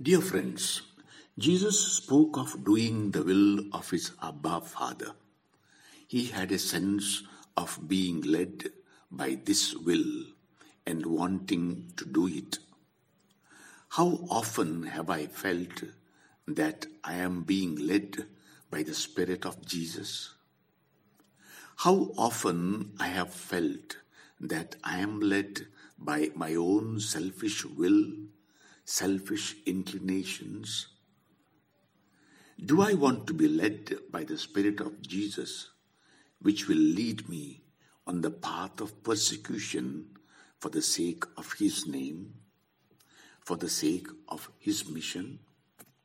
Dear friends, Jesus spoke of doing the will of his Abba Father. He had a sense of being led by this will and wanting to do it. How often have I felt that I am being led by the Spirit of Jesus? How often I have felt that I am led by my own selfish will, selfish inclinations? Do I want to be led by the Spirit of Jesus, which will lead me on the path of persecution for the sake of His name, for the sake of His mission?